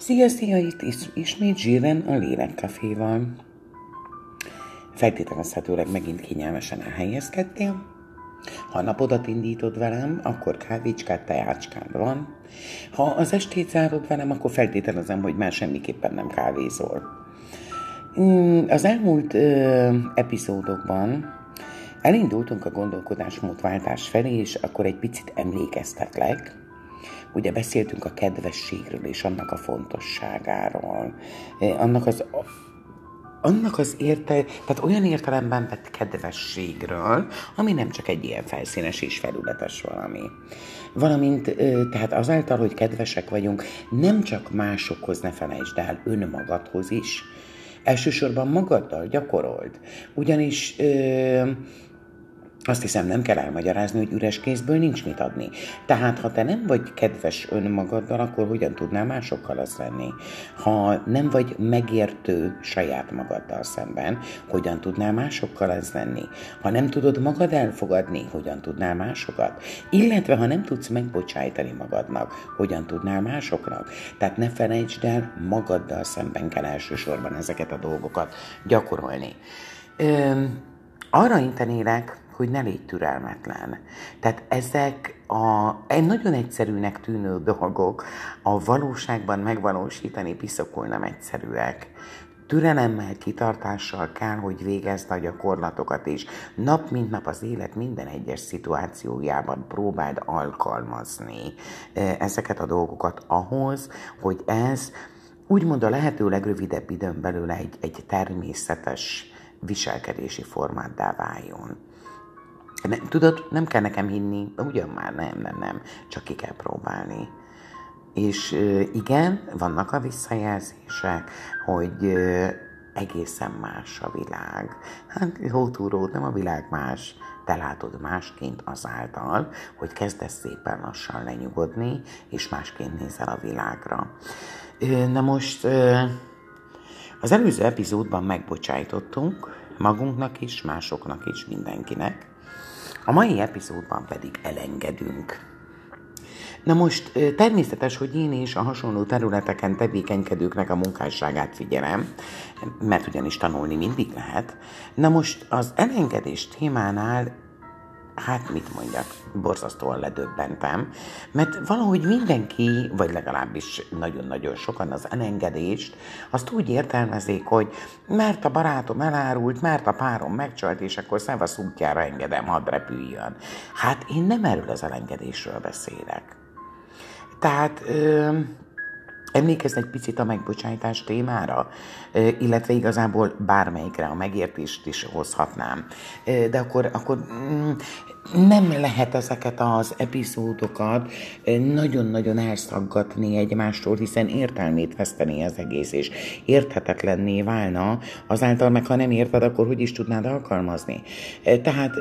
Szia, szia, itt is, ismét Zsíren a Lélekkaféval. Feltételezhetőleg megint kényelmesen elhelyezkedtél. Ha napodat indítod velem, akkor kávécskád, teácskád van. Ha az estét zárod velem, akkor feltételezem, hogy már semmiképpen nem kávézol. Mm, az elmúlt ö, epizódokban elindultunk a gondolkodásmódváltás felé, és akkor egy picit emlékeztetlek, Ugye beszéltünk a kedvességről és annak a fontosságáról, annak az annak az érte, tehát olyan értelemben vett kedvességről, ami nem csak egy ilyen felszínes és felületes valami. Valamint, tehát azáltal, hogy kedvesek vagyunk, nem csak másokhoz ne felejtsd el, önmagadhoz is. Elsősorban magaddal gyakorold. Ugyanis azt hiszem, nem kell elmagyarázni, hogy üres kézből nincs mit adni. Tehát, ha te nem vagy kedves önmagaddal, akkor hogyan tudnál másokkal az lenni? Ha nem vagy megértő saját magaddal szemben, hogyan tudnál másokkal az lenni? Ha nem tudod magad elfogadni, hogyan tudnál másokat? Illetve, ha nem tudsz megbocsájtani magadnak, hogyan tudnál másoknak? Tehát ne felejtsd el, magaddal szemben kell elsősorban ezeket a dolgokat gyakorolni. Ö, arra intenélek, hogy ne légy türelmetlen. Tehát ezek a, egy nagyon egyszerűnek tűnő dolgok a valóságban megvalósítani piszokul nem egyszerűek. Türelemmel, kitartással kell, hogy végezd a gyakorlatokat, és nap mint nap az élet minden egyes szituációjában próbáld alkalmazni e, ezeket a dolgokat ahhoz, hogy ez úgymond a lehető legrövidebb időn belül egy, egy természetes viselkedési formáddá váljon. Nem, tudod, nem kell nekem hinni, ugyan már nem, nem, nem, csak ki kell próbálni. És igen, vannak a visszajelzések, hogy egészen más a világ. Hát hótúró, nem a világ más, te látod másként azáltal, hogy kezdesz szépen lassan lenyugodni, és másként nézel a világra. Na most az előző epizódban megbocsájtottunk magunknak is, másoknak is, mindenkinek, a mai epizódban pedig elengedünk. Na most természetes, hogy én is a hasonló területeken tevékenykedőknek a munkásságát figyelem, mert ugyanis tanulni mindig lehet. Na most az elengedés témánál hát mit mondjak, borzasztóan ledöbbentem, mert valahogy mindenki, vagy legalábbis nagyon-nagyon sokan az elengedést, azt úgy értelmezik, hogy mert a barátom elárult, mert a párom megcsalt, és akkor szevasz útjára engedem, hadd repüljön. Hát én nem erről az elengedésről beszélek. Tehát... Ö- Emlékezz egy picit a megbocsájtás témára, illetve igazából bármelyikre a megértést is hozhatnám. De akkor, akkor mm, nem lehet ezeket az epizódokat nagyon-nagyon elszaggatni egymástól, hiszen értelmét veszteni az egész, és érthetetlenné válna, azáltal meg ha nem érted, akkor hogy is tudnád alkalmazni. Tehát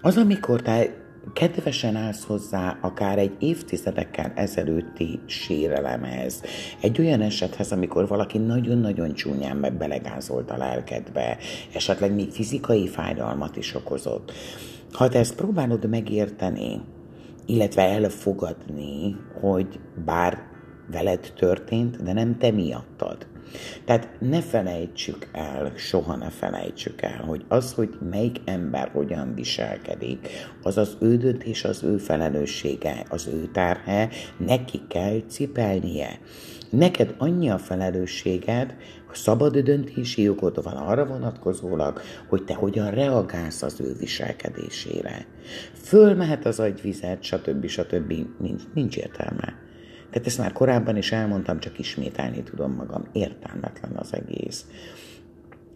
az, amikor te kedvesen állsz hozzá akár egy évtizedekkel ezelőtti sérelemhez, egy olyan esethez, amikor valaki nagyon-nagyon csúnyán belegázolt a lelkedbe, esetleg még fizikai fájdalmat is okozott. Ha te ezt próbálod megérteni, illetve elfogadni, hogy bár veled történt, de nem te miattad, tehát ne felejtsük el, soha ne felejtsük el, hogy az, hogy melyik ember hogyan viselkedik, az az ő döntés, az ő felelőssége, az ő tárhe, neki kell cipelnie. Neked annyi a felelősséged, szabad döntési jogod van arra vonatkozólag, hogy te hogyan reagálsz az ő viselkedésére. Fölmehet az agyvizet, stb. stb. Nincs, nincs értelme. Tehát ezt már korábban is elmondtam, csak ismételni tudom magam. Értelmetlen az egész.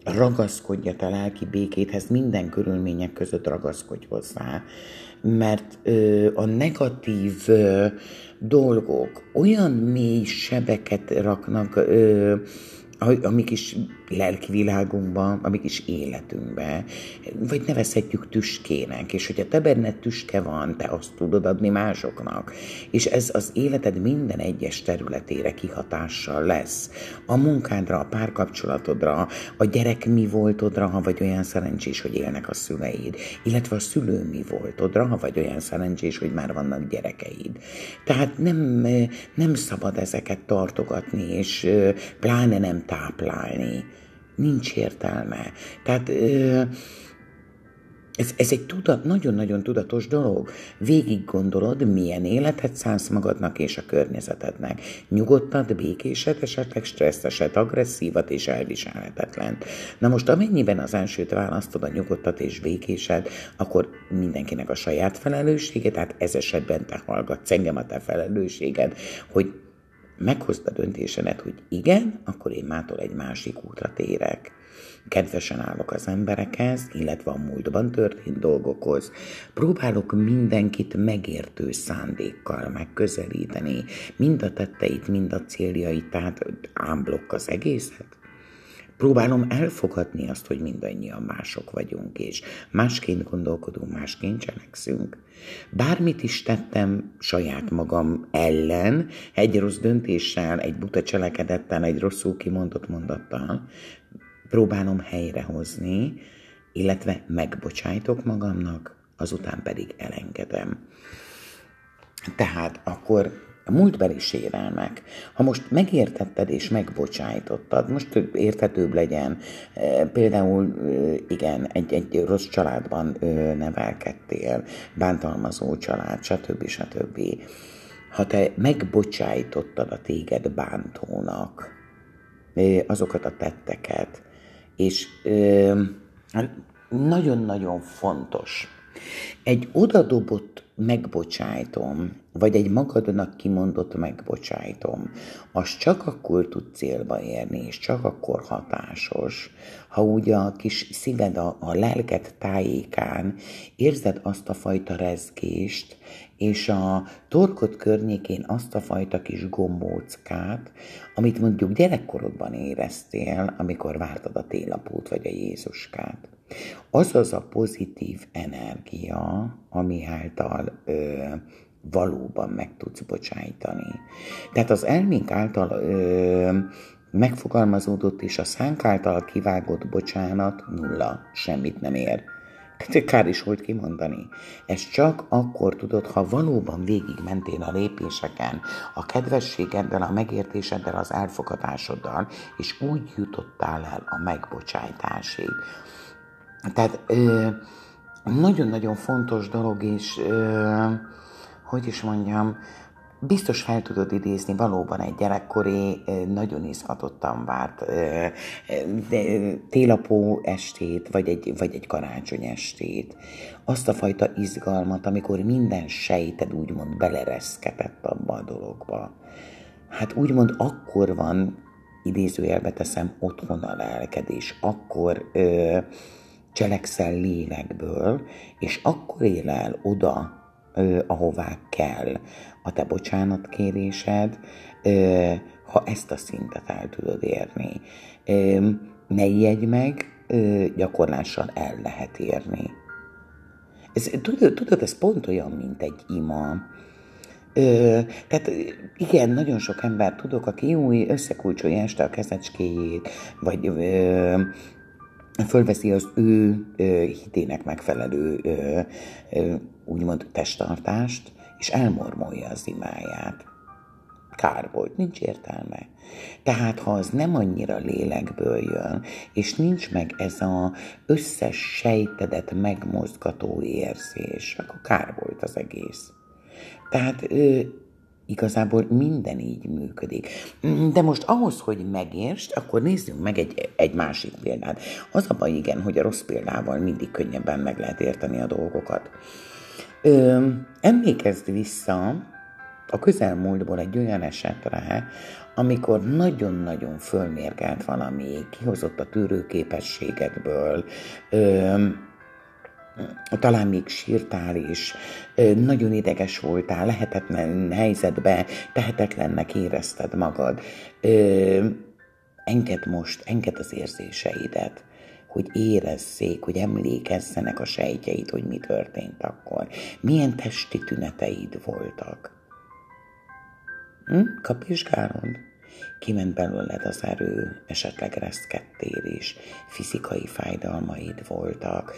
Ragaszkodja a lelki békéthez, minden körülmények között ragaszkodj hozzá, mert ö, a negatív ö, dolgok olyan mély sebeket raknak, ö, amik is lelki világunkban, a mi kis életünkbe, vagy nevezhetjük tüskének, és hogyha te benned tüske van, te azt tudod adni másoknak, és ez az életed minden egyes területére kihatással lesz. A munkádra, a párkapcsolatodra, a gyerek mi voltodra, ha vagy olyan szerencsés, hogy élnek a szüleid, illetve a szülő mi voltodra, ha vagy olyan szerencsés, hogy már vannak gyerekeid. Tehát nem, nem szabad ezeket tartogatni, és pláne nem táplálni nincs értelme. Tehát ez, ez egy tudat, nagyon-nagyon tudatos dolog. Végig gondolod, milyen életet szánsz magadnak és a környezetednek. Nyugodtat, békéset, esetleg stresszeset, agresszívat és elviselhetetlen. Na most amennyiben az elsőt választod, a nyugodtat és békéset, akkor mindenkinek a saját felelőssége, tehát ez esetben te hallgatsz engem a te felelősséged, hogy meghozd a döntésedet, hogy igen, akkor én mától egy másik útra térek. Kedvesen állok az emberekhez, illetve a múltban történt dolgokhoz. Próbálok mindenkit megértő szándékkal megközelíteni, mind a tetteit, mind a céljait, tehát ámblokk az egészet. Próbálom elfogadni azt, hogy mindannyian mások vagyunk, és másként gondolkodunk, másként cselekszünk. Bármit is tettem saját magam ellen, egy rossz döntéssel, egy buta cselekedettel, egy rosszul kimondott mondattal, próbálom helyrehozni, illetve megbocsájtok magamnak, azután pedig elengedem. Tehát akkor a múltbeli sérelmek, ha most megértetted és megbocsájtottad, most érthetőbb legyen, e, például e, igen, egy, egy rossz családban e, nevelkedtél, bántalmazó család, stb. stb. Ha te megbocsájtottad a téged bántónak azokat a tetteket, és hát nagyon-nagyon fontos, egy odadobott megbocsájtom, vagy egy magadnak kimondott megbocsájtom, az csak akkor tud célba érni, és csak akkor hatásos, ha ugye a kis szíved a, a lelket tájékán érzed azt a fajta rezgést, és a torkod környékén azt a fajta kis gombóckát, amit mondjuk gyerekkorodban éreztél, amikor vártad a télapót vagy a Jézuskát. Az az a pozitív energia, ami által ö, valóban meg tudsz bocsájtani. Tehát az elménk által ö, megfogalmazódott és a szánk által kivágott bocsánat nulla, semmit nem ér. Kár is volt kimondani. Ezt csak akkor tudod, ha valóban végigmentél a lépéseken, a kedvességeddel, a megértéseddel, az elfogadásoddal, és úgy jutottál el a megbocsájtásig. Tehát nagyon-nagyon fontos dolog, és hogy is mondjam, biztos fel tudod idézni valóban egy gyerekkori, nagyon izgatottan várt télapó estét, vagy egy, vagy egy karácsony estét. Azt a fajta izgalmat, amikor minden sejted úgymond belereszketett abba a dologba. Hát úgymond akkor van, idézőjelbe teszem, otthon a lelked, és akkor ö, cselekszel lélekből, és akkor él el oda, ahová kell a te bocsánatkérésed, ha ezt a szintet el tudod érni. Ne ijedj meg, gyakorlással el lehet érni. Ez, tudod, tudod, ez pont olyan, mint egy ima. Ö, tehát igen, nagyon sok ember tudok, aki új összekulcsolja este a kezecskéjét, vagy ö, fölveszi az ő ö, hitének megfelelő ö, ö, úgymond testtartást, és elmormolja az imáját. Kár volt, nincs értelme. Tehát, ha az nem annyira lélekből jön, és nincs meg ez a összes sejtedet megmozgató érzés, akkor kár volt az egész. Tehát igazából minden így működik. De most ahhoz, hogy megértsd, akkor nézzünk meg egy, egy másik példát. Az a baj, igen, hogy a rossz példával mindig könnyebben meg lehet érteni a dolgokat. Ö, emlékezd vissza a közelmúltból egy olyan esetre, amikor nagyon-nagyon fölmérgelt valami, kihozott a tűrőképességedből, talán még sírtál is, nagyon ideges voltál, lehetetlen helyzetbe, tehetetlennek érezted magad. enged most, enged az érzéseidet, hogy érezzék, hogy emlékezzenek a sejtjeid, hogy mi történt akkor. Milyen testi tüneteid voltak. Hm? Kapizsgálod? Kiment belőled az erő, esetleg reszkedtél is, fizikai fájdalmaid voltak,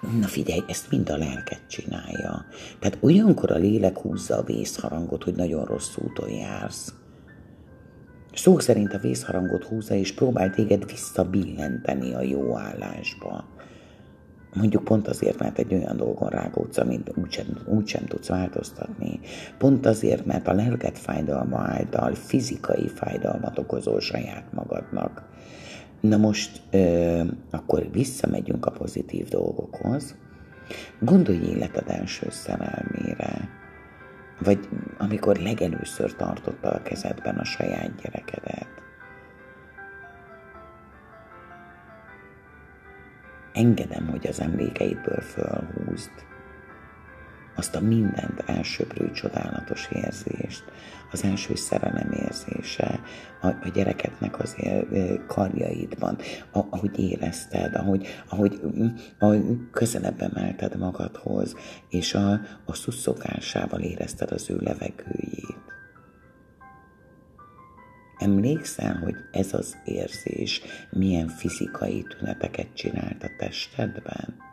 Na figyelj, ezt mind a lelket csinálja. Tehát olyankor a lélek húzza a vészharangot, hogy nagyon rossz úton jársz. Szó szerint a vészharangot húzza, és próbál téged visszabillenteni a jó állásba. Mondjuk pont azért, mert egy olyan dolgon rágódsz, amit úgysem, úgysem tudsz változtatni. Pont azért, mert a lelket fájdalma által fizikai fájdalmat okozol saját magadnak. Na most ö, akkor visszamegyünk a pozitív dolgokhoz. Gondolj életed első szerelmére, vagy amikor legelőször tartotta a kezedben a saját gyerekedet. Engedem, hogy az emlékeidből fölhúzd azt a mindent elsöprő csodálatos érzést, az első szerelem érzése, a, a gyerekednek az karjaidban, ahogy érezted, ahogy, ahogy, ahogy közelebb emelted magadhoz, és a, a szuszogásával érezted az ő levegőjét. Emlékszel, hogy ez az érzés milyen fizikai tüneteket csinált a testedben?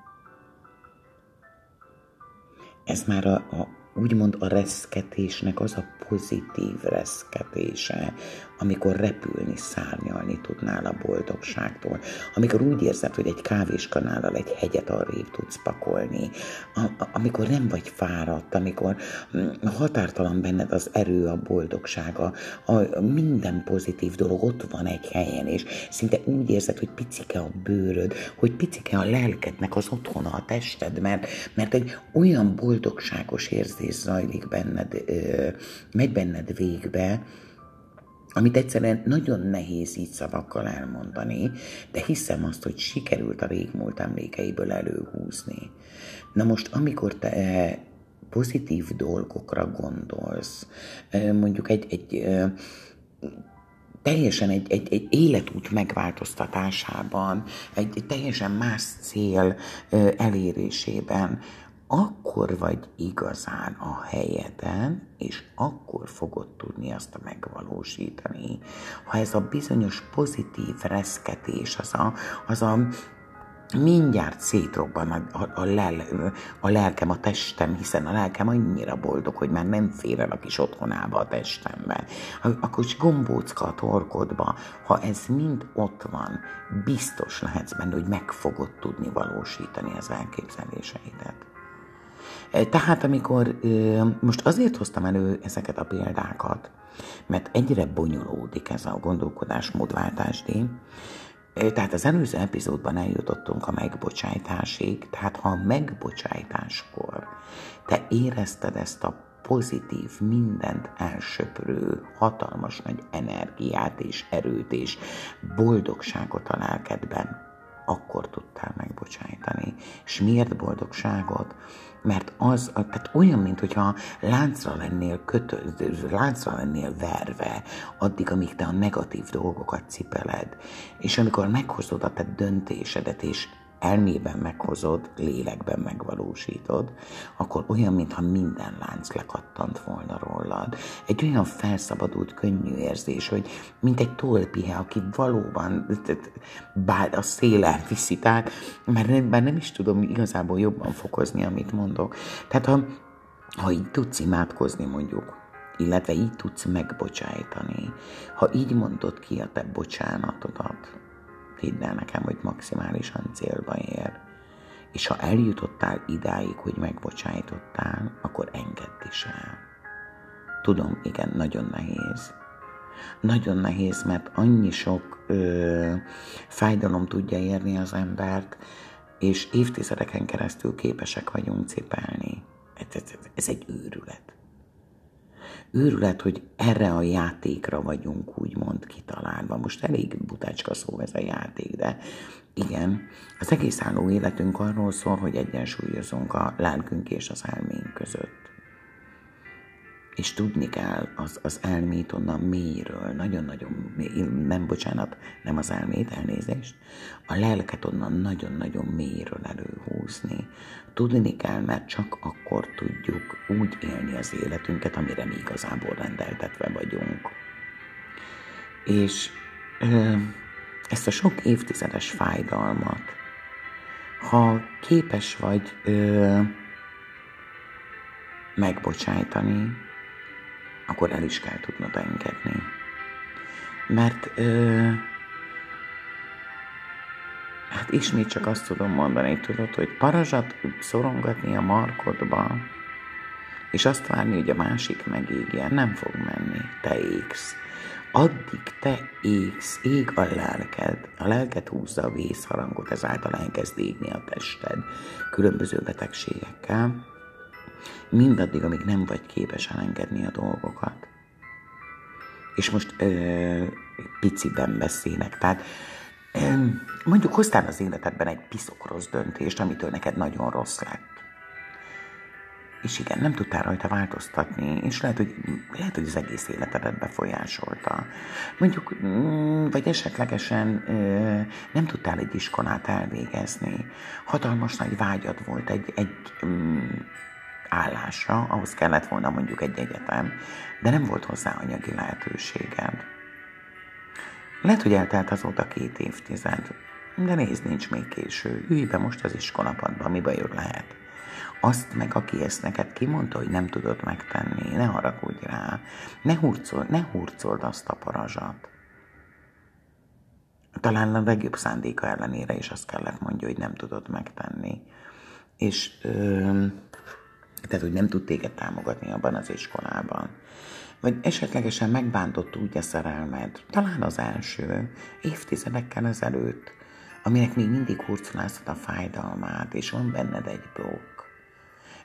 Ez már a, a úgymond a reszketésnek az a pozitív reszketése, amikor repülni, szárnyalni tudnál a boldogságtól, amikor úgy érzed, hogy egy kávéskanállal egy hegyet arrébb tudsz pakolni, a, amikor nem vagy fáradt, amikor mm, határtalan benned az erő, a boldogság, a, a minden pozitív dolog ott van egy helyen, és szinte úgy érzed, hogy picike a bőröd, hogy picike a lelkednek az otthona, a tested, mert, mert egy olyan boldogságos érzés zajlik benned, megy benned végbe, amit egyszerűen nagyon nehéz így szavakkal elmondani, de hiszem azt, hogy sikerült a régmúlt emlékeiből előhúzni. Na most, amikor te eh, pozitív dolgokra gondolsz, eh, mondjuk egy, egy eh, teljesen egy, egy, egy életút megváltoztatásában, egy, egy teljesen más cél elérésében, akkor vagy igazán a helyeden, és akkor fogod tudni azt megvalósítani. Ha ez a bizonyos pozitív reszketés, az a, az a mindjárt szétrobban a, a, a, lel, a lelkem, a testem, hiszen a lelkem annyira boldog, hogy már nem fér el a kis otthonába a testemben. Akkor is gombócka a torkodba, ha ez mind ott van, biztos lehetsz benne, hogy meg fogod tudni valósítani az elképzeléseidet. Tehát amikor most azért hoztam elő ezeket a példákat, mert egyre bonyolódik ez a gondolkodásmódváltásdé, tehát az előző epizódban eljutottunk a megbocsájtásig, tehát ha a megbocsájtáskor te érezted ezt a pozitív, mindent elsöprő, hatalmas nagy energiát és erőt és boldogságot a lelkedben, akkor tudtál megbocsájtani. És miért boldogságot? Mert az, tehát olyan, mint hogyha láncra lennél kötő, láncra lennél verve, addig, amíg te a negatív dolgokat cipeled. És amikor meghozod a te döntésedet, és elmében meghozod, lélekben megvalósítod, akkor olyan, mintha minden lánc lekattant volna rólad. Egy olyan felszabadult, könnyű érzés, hogy mint egy tolpihe, aki valóban bár a szélen viszi, tehát már már nem is tudom igazából jobban fokozni, amit mondok. Tehát ha, ha így tudsz imádkozni mondjuk, illetve így tudsz megbocsájtani, ha így mondod ki a te bocsánatodat, hidd el nekem, hogy maximálisan célba ér. És ha eljutottál idáig, hogy megbocsájtottál, akkor engedd is el. Tudom, igen, nagyon nehéz. Nagyon nehéz, mert annyi sok ö, fájdalom tudja érni az embert, és évtizedeken keresztül képesek vagyunk cipelni. Ez, ez, ez egy őrület őrület, hogy erre a játékra vagyunk úgymond kitalálva. Most elég butácska szó ez a játék, de igen, az egész álló életünk arról szól, hogy egyensúlyozunk a lelkünk és az elménk között. És tudni kell az, az elmét onnan mélyről, nagyon-nagyon, nem bocsánat, nem az elmét, elnézést, a lelket onnan nagyon-nagyon mélyről előhúzni. Tudni kell, mert csak akkor tudjuk úgy élni az életünket, amire mi igazából rendeltetve vagyunk. És ezt a sok évtizedes fájdalmat, ha képes vagy ö, megbocsájtani, akkor el is kell tudnod engedni. Mert ö, hát ismét csak azt tudom mondani, tudod, hogy parazsat szorongatni a markodba, és azt várni, hogy a másik megégjen, nem fog menni. Te égsz. Addig te égsz, ég a lelked. A lelked húzza a vészharangot, ezáltal elkezd égni a tested különböző betegségekkel mindaddig, amíg nem vagy képes elengedni a dolgokat. És most ö, piciben beszélek, tehát ö, mondjuk hoztál az életedben egy piszok rossz döntést, amitől neked nagyon rossz lett. És igen, nem tudtál rajta változtatni, és lehet, hogy, lehet, hogy az egész életedet befolyásolta. Mondjuk, mm, vagy esetlegesen nem tudtál egy iskolát elvégezni. Hatalmas nagy vágyad volt egy, egy mm, állásra, ahhoz kellett volna mondjuk egy egyetem, de nem volt hozzá anyagi lehetőséged. Lehet, hogy eltelt azóta két évtized, de nézd, nincs még késő. Ülj be most az iskolapadba, mi bajod lehet. Azt meg, aki ezt neked kimondta, hogy nem tudod megtenni, ne haragudj rá, ne, hurcol, ne hurcold azt a parazsat. Talán a legjobb szándéka ellenére is azt kellett mondja, hogy nem tudod megtenni. És ö, tehát, hogy nem tud téged támogatni abban az iskolában. Vagy esetlegesen megbántott úgy a szerelmed, talán az első, évtizedekkel ezelőtt, aminek még mindig hurcoláztat a fájdalmát, és van benned egy blokk.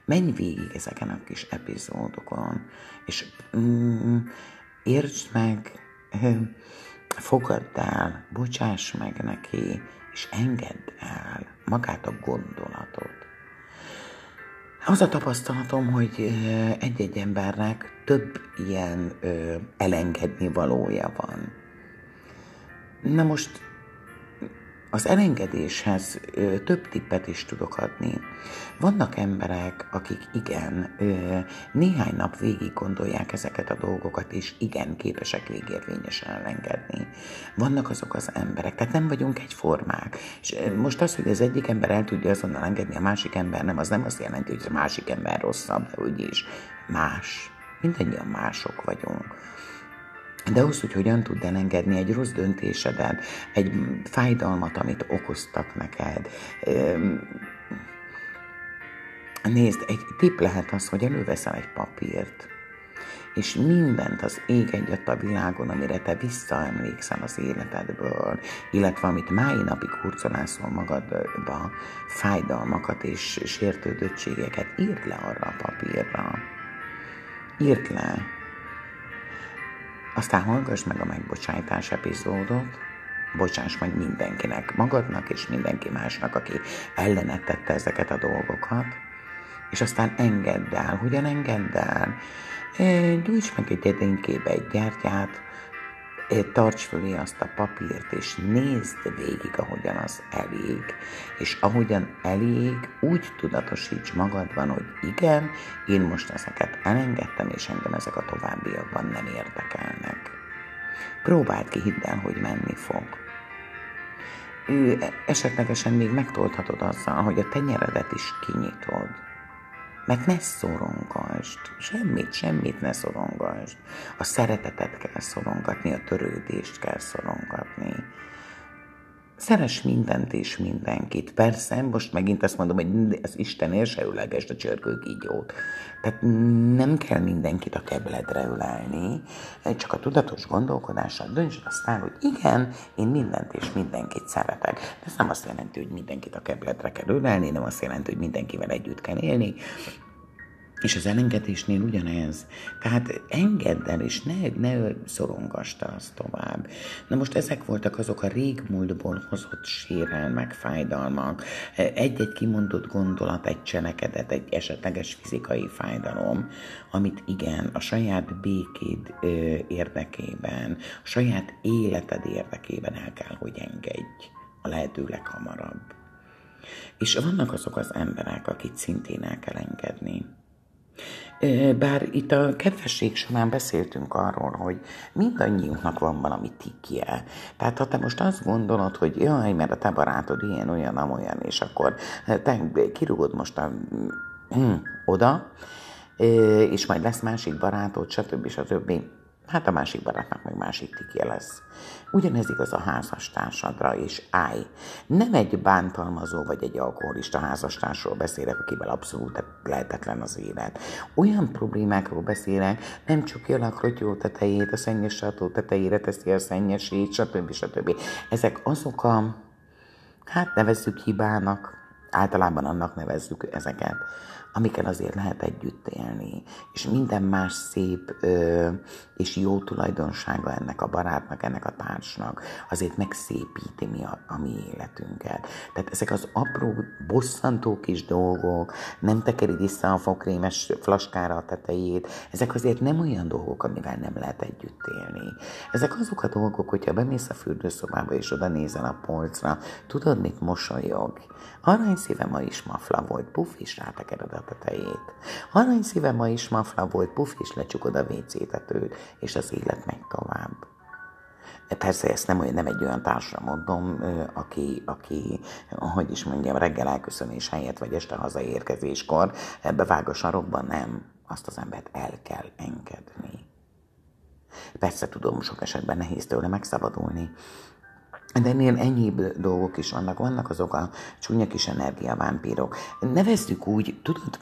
Menj végig ezeken a kis epizódokon, és mm, értsd meg, fogadd el, bocsáss meg neki, és engedd el magát a gondolatot. Az a tapasztalatom, hogy egy-egy embernek több ilyen elengedni valója van. Na most az elengedéshez ö, több tippet is tudok adni. Vannak emberek, akik igen, ö, néhány nap végig gondolják ezeket a dolgokat, és igen, képesek végérvényesen elengedni. Vannak azok az emberek, tehát nem vagyunk egyformák. És most az, hogy az egyik ember el tudja azonnal engedni, a másik ember nem, az nem azt jelenti, hogy a másik ember rosszabb, de úgyis más. Mindennyian mások vagyunk. De ahhoz, hogy hogyan tud elengedni egy rossz döntésedet, egy fájdalmat, amit okoztak neked. Nézd, egy tip lehet az, hogy előveszel egy papírt, és mindent az ég egyet a világon, amire te visszaemlékszel az életedből, illetve amit mái napig hurcolászol magadba, fájdalmakat és sértődöttségeket, írd le arra a papírra. Írd le, aztán hallgass meg a megbocsájtás epizódot, bocsáss meg mindenkinek, magadnak és mindenki másnak, aki ellenet tette ezeket a dolgokat, és aztán engedd el. Hogyan engedd el? Gyújts meg egy edénykébe egy gyertyát, tarts fölé azt a papírt, és nézd végig, ahogyan az elég. És ahogyan elég, úgy tudatosíts magadban, hogy igen, én most ezeket elengedtem, és engem ezek a továbbiakban nem érdekelnek. Próbáld ki, hidd el, hogy menni fog. Ő esetlegesen még megtoldhatod azzal, hogy a tenyeredet is kinyitod mert ne szorongasd, semmit, semmit ne szorongasd. A szeretetet kell szorongatni, a törődést kell szorongatni. Szeres mindent és mindenkit. Persze, most megint azt mondom, hogy az Isten érsejüleges a csörgő kígyót. Tehát nem kell mindenkit a kebledre ölelni, csak a tudatos gondolkodással döntsd aztán, hogy igen, én mindent és mindenkit szeretek. De ez nem azt jelenti, hogy mindenkit a kebledre kell ölelni, nem azt jelenti, hogy mindenkivel együtt kell élni. És az elengedésnél ugyanez. Tehát engedd el, és ne, ne szorongasta azt tovább. Na most ezek voltak azok a régmúltból hozott sérelmek, fájdalmak, egy-egy kimondott gondolat, egy cselekedet, egy esetleges fizikai fájdalom, amit igen, a saját békéd érdekében, a saját életed érdekében el kell, hogy engedj a lehető leghamarabb. És vannak azok az emberek, akit szintén el kell engedni bár itt a kedvesség során beszéltünk arról, hogy mindannyiunknak van valami tikje. Tehát ha te most azt gondolod, hogy jaj, mert a te barátod ilyen, olyan, amolyan, és akkor te kirúgod most a, hm, oda, és majd lesz másik barátod, stb. stb hát a másik barátnak meg másik tikje lesz. Ugyanez igaz a házastársadra, és állj, nem egy bántalmazó vagy egy alkoholista házastársról beszélek, akivel abszolút lehetetlen az élet. Olyan problémákról beszélek, nem csak a krotyó tetejét, a szennyes sató tetejére teszi a szennyesét, stb. stb. Ezek azok a, hát nevezzük hibának, általában annak nevezzük ezeket, amikkel azért lehet együtt élni. És minden más szép ö, és jó tulajdonsága ennek a barátnak, ennek a társnak azért megszépíti mi a, a mi életünket. Tehát ezek az apró, bosszantó kis dolgok, nem tekeri vissza a fokrémes flaskára a tetejét, ezek azért nem olyan dolgok, amivel nem lehet együtt élni. Ezek azok a dolgok, hogyha bemész a fürdőszobába és oda nézel a polcra, tudod, mit mosolyog? Aranyszíve ma is mafla volt, puff is rátekered a tetejét. Aranyszíve ma is mafla volt, puff is lecsukod a WC-tetőt, és az élet megy tovább. Persze ezt nem, nem egy olyan társra mondom, aki, aki, hogy is mondjam, reggel elköszönés helyett, vagy este hazaérkezéskor bevág a sarokban, nem. Azt az embert el kell engedni. Persze tudom, sok esetben nehéz tőle megszabadulni, de ennél ennyibb dolgok is vannak. Vannak azok a csúnya kis energiavámpírok. Nevezzük úgy, tudod,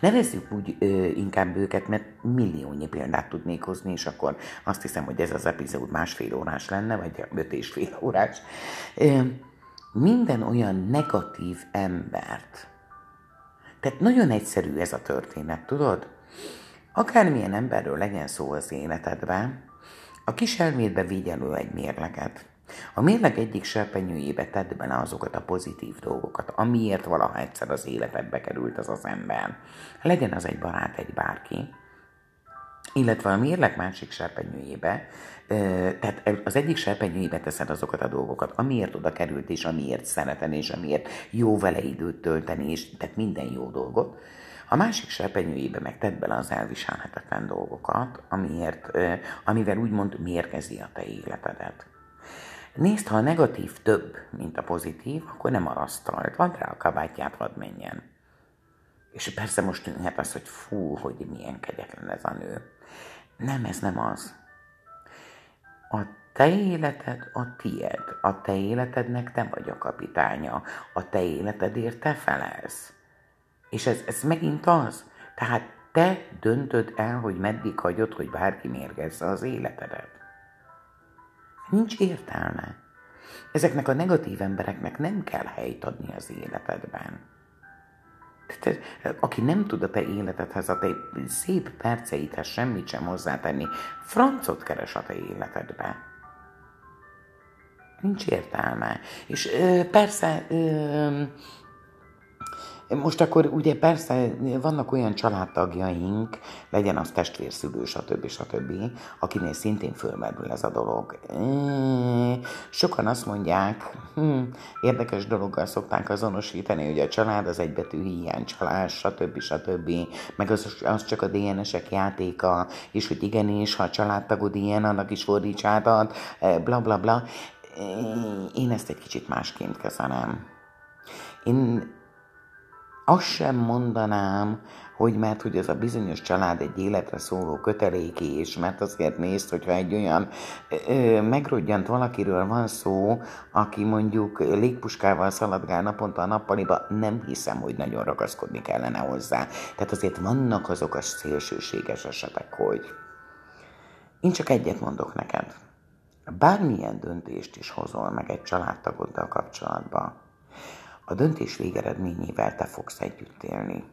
Nevezzük úgy inkább őket, mert milliónyi példát tudnék hozni, és akkor azt hiszem, hogy ez az epizód másfél órás lenne, vagy öt és fél órás. Minden olyan negatív embert, tehát nagyon egyszerű ez a történet, tudod? Akármilyen emberről legyen szó az életedben, a kis elmédbe vigy elő egy mérleget, a mérleg egyik serpenyőjébe tedd bele azokat a pozitív dolgokat, amiért valaha egyszer az életedbe került az az ember. Legyen az egy barát, egy bárki, illetve a mérleg másik serpenyőjébe, tehát az egyik serpenyőjébe teszed azokat a dolgokat, amiért oda került, és amiért szereteni, és amiért jó vele időt tölteni, és tehát minden jó dolgot. A másik serpenyőjébe meg tedd bele az elviselhetetlen dolgokat, amiért, amivel úgymond mérgezi a te életedet. Nézd, ha a negatív több, mint a pozitív, akkor nem arasztalt. Van rá a kabátját, hadd menjen. És persze most tűnhet az, hogy fú, hogy milyen kegyetlen ez a nő. Nem, ez nem az. A te életed a tied. A te életednek te vagy a kapitánya. A te életedért te felelsz. És ez, ez megint az. Tehát te döntöd el, hogy meddig hagyod, hogy bárki mérgezze az életedet. Nincs értelme. Ezeknek a negatív embereknek nem kell helyt adni az életedben. Tehát, aki nem tud a te életedhez, a te szép perceidhez semmit sem hozzátenni, francot keres a te életedbe. Nincs értelme. És ö, persze, ö, most akkor ugye persze vannak olyan családtagjaink, legyen az testvérszülő, stb. stb., akinél szintén fölmerül ez a dolog. Sokan azt mondják, hm, érdekes dologgal szokták azonosítani, hogy a család az egybetű hiány, csalás, stb. stb. Meg az, az csak a DNS-ek játéka, és hogy igenis, ha a családtagod ilyen, annak is fordíts átad, bla bla bla. Én ezt egy kicsit másként kezelem. Én azt sem mondanám, hogy mert hogy ez a bizonyos család egy életre szóló kötelékés, mert azért nézd, hogyha egy olyan ö, megrodjant valakiről van szó, aki mondjuk légpuskával szaladgál naponta a nappaliba, nem hiszem, hogy nagyon ragaszkodni kellene hozzá. Tehát azért vannak azok a szélsőséges esetek, hogy én csak egyet mondok neked. Bármilyen döntést is hozol meg egy családtagoddal kapcsolatban, a döntés végeredményével te fogsz együtt élni.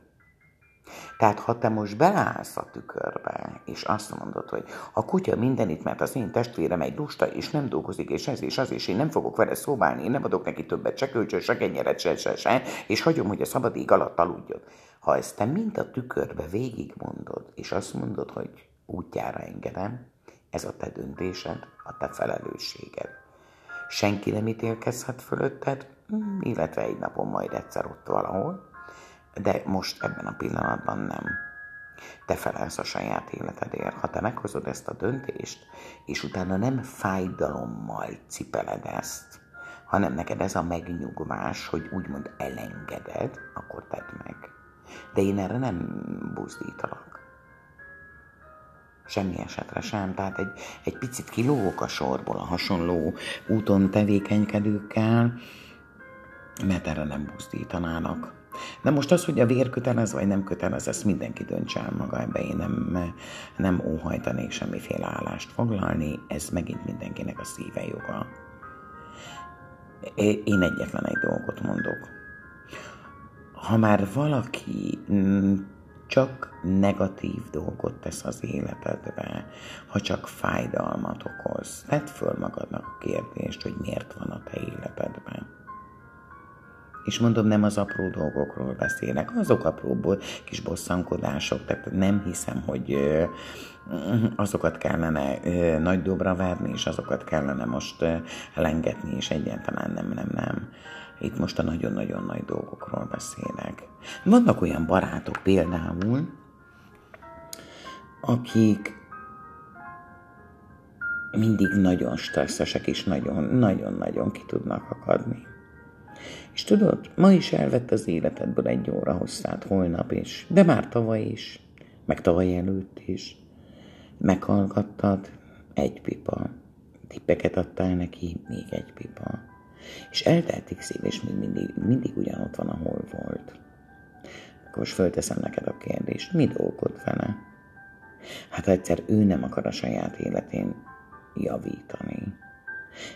Tehát ha te most beállsz a tükörbe, és azt mondod, hogy a kutya mindenit, mert az én testvérem egy lusta, és nem dolgozik, és ez és az, és én nem fogok vele szóbálni, én nem adok neki többet, se kölcsön, se kenyeret, se, se, se, és hagyom, hogy a szabad ég alatt aludjon. Ha ezt te mind a tükörbe végigmondod, és azt mondod, hogy útjára engedem, ez a te döntésed, a te felelősséged. Senki nem ítélkezhet fölötted, illetve egy napon majd egyszer ott valahol, de most ebben a pillanatban nem. Te felelsz a saját életedért. Ha te meghozod ezt a döntést, és utána nem fájdalommal cipeled ezt, hanem neked ez a megnyugvás, hogy úgymond elengeded, akkor tedd meg. De én erre nem buzdítalak. Semmi esetre sem. Tehát egy, egy picit kilógok a sorból a hasonló úton tevékenykedőkkel, mert erre nem buzdítanának. De most az, hogy a vér kötelez vagy nem kötelez, ezt mindenki döntse el maga, ebbe én nem, nem óhajtanék semmiféle állást foglalni, ez megint mindenkinek a szíve joga. Én egyetlen egy dolgot mondok. Ha már valaki csak negatív dolgot tesz az életedbe, ha csak fájdalmat okoz, tedd föl magadnak a kérdést, hogy miért van a te életedben és mondom, nem az apró dolgokról beszélek, azok apróból kis bosszankodások, tehát nem hiszem, hogy azokat kellene nagy dobra várni, és azokat kellene most lengetni, és egyáltalán nem, nem, nem. Itt most a nagyon-nagyon nagy dolgokról beszélek. Vannak olyan barátok például, akik mindig nagyon stresszesek, és nagyon-nagyon-nagyon ki tudnak akadni. És tudod, ma is elvett az életedből egy óra hosszát, holnap is, de már tavaly is, meg tavaly előtt is. Meghallgattad, egy pipa. Tippeket adtál neki, még egy pipa. És elteltik szív, és még mindig, mindig ugyanott van, ahol volt. Akkor most fölteszem neked a kérdést, mi dolgod vele? Hát egyszer ő nem akar a saját életén javítani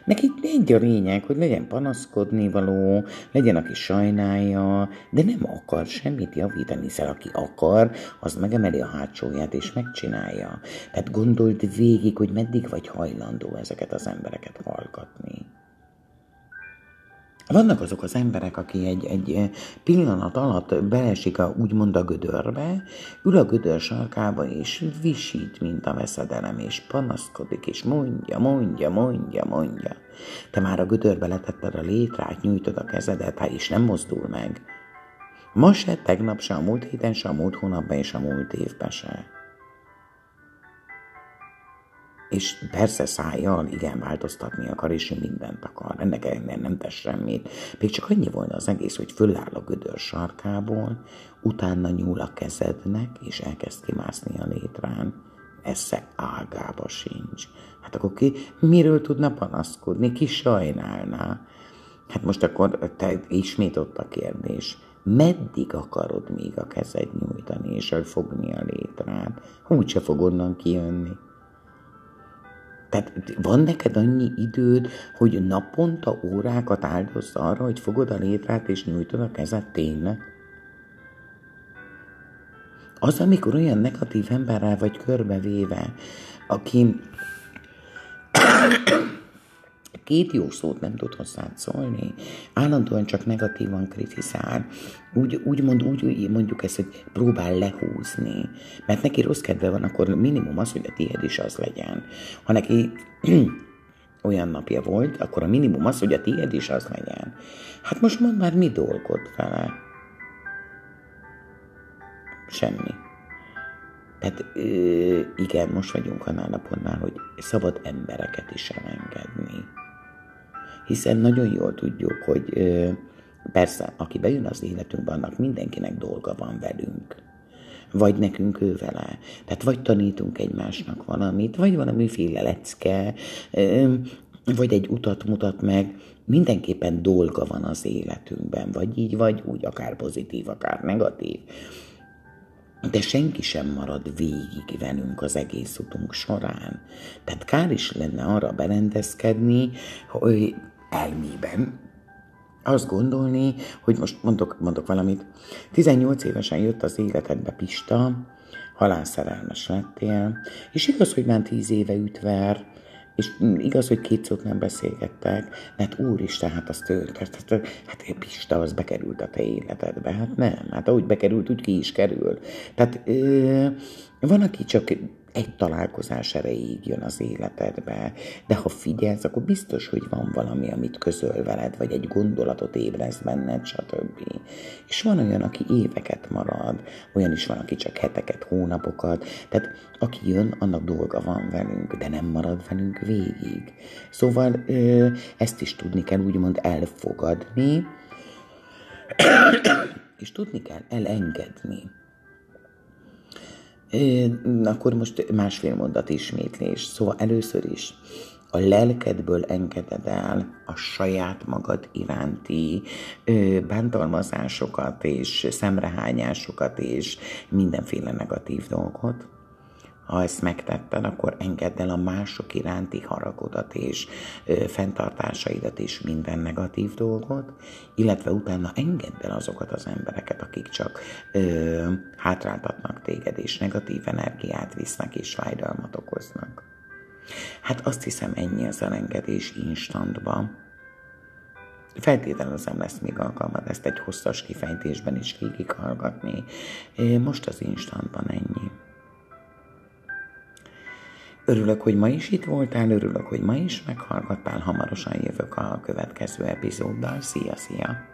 Neki egy a lényeg, hogy legyen panaszkodni való, legyen, aki sajnálja, de nem akar semmit javítani, hiszen aki akar, az megemeli a hátsóját és megcsinálja. Tehát gondold végig, hogy meddig vagy hajlandó ezeket az embereket hallgatni. Vannak azok az emberek, aki egy, egy eh, pillanat alatt belesik a, úgymond a gödörbe, ül a gödör sarkába, és visít, mint a veszedelem, és panaszkodik, és mondja, mondja, mondja, mondja. Te már a gödörbe letetted a létrát, nyújtod a kezedet, hát és nem mozdul meg. Ma se, tegnap se, a múlt héten se, a múlt hónapban és a múlt évben se. És persze szájjal igen változtatni akar, és mindent akar. Ennek ennél nem tesz semmit. Még csak annyi volna az egész, hogy föláll a gödör sarkából, utána nyúl a kezednek, és elkezd kimászni a létrán. Esze ágába sincs. Hát akkor ki miről tudna panaszkodni? Ki sajnálná? Hát most akkor te ismét ott a kérdés. Meddig akarod még a kezed nyújtani, és fogni a létrát? Úgyse fog onnan kijönni. Tehát van neked annyi időd, hogy naponta órákat áldozz arra, hogy fogod a létrát és nyújtod a kezed tényleg? Az, amikor olyan negatív emberrel vagy körbevéve, aki két jó szót nem tud hozzád szólni, állandóan csak negatívan kritizál, úgy, úgy, mond, úgy mondjuk ezt, hogy próbál lehúzni, mert neki rossz kedve van, akkor minimum az, hogy a tiéd is az legyen. Ha neki olyan napja volt, akkor a minimum az, hogy a tiéd is az legyen. Hát most mondd már, mi dolgod vele? Semmi. Tehát igen, most vagyunk annál pontnál, hogy szabad embereket is elengedni hiszen nagyon jól tudjuk, hogy persze, aki bejön az életünkbe, annak mindenkinek dolga van velünk. Vagy nekünk ő vele. Tehát vagy tanítunk egymásnak valamit, vagy valamiféle lecke, vagy egy utat mutat meg, mindenképpen dolga van az életünkben, vagy így, vagy úgy, akár pozitív, akár negatív. De senki sem marad végig velünk az egész utunk során. Tehát kár is lenne arra berendezkedni, hogy elmében, azt gondolni, hogy most mondok, mondok valamit, 18 évesen jött az életedbe Pista, halálszerelmes lettél, és igaz, hogy már 10 éve ütver, és igaz, hogy két szót nem beszélgettek, mert úristen, hát az tört, hát, hát, hát Pista, az bekerült a te életedbe. Hát nem, hát ahogy bekerült, úgy ki is kerül. Tehát ö, van, aki csak egy találkozás erejéig jön az életedbe, de ha figyelsz, akkor biztos, hogy van valami, amit közöl veled, vagy egy gondolatot ébreszt benned, stb. És van olyan, aki éveket marad, olyan is van, aki csak heteket, hónapokat, tehát aki jön, annak dolga van velünk, de nem marad velünk végig. Szóval ezt is tudni kell úgymond elfogadni, és tudni kell elengedni akkor most másfél mondat ismétlés. Szóval először is a lelkedből engeded el a saját magad iránti ö, bántalmazásokat és szemrehányásokat és mindenféle negatív dolgot ha ezt megtetted, akkor engedd el a mások iránti haragodat és ö, fenntartásaidat és minden negatív dolgot, illetve utána engedd el azokat az embereket, akik csak ö, hátráltatnak téged és negatív energiát visznek és fájdalmat okoznak. Hát azt hiszem ennyi az elengedés instantba. Feltételezem lesz még alkalmad ezt egy hosszas kifejtésben is végighallgatni. Most az instantban ennyi. Örülök, hogy ma is itt voltál, örülök, hogy ma is meghallgattál, hamarosan jövök a következő epizóddal. Szia, szia!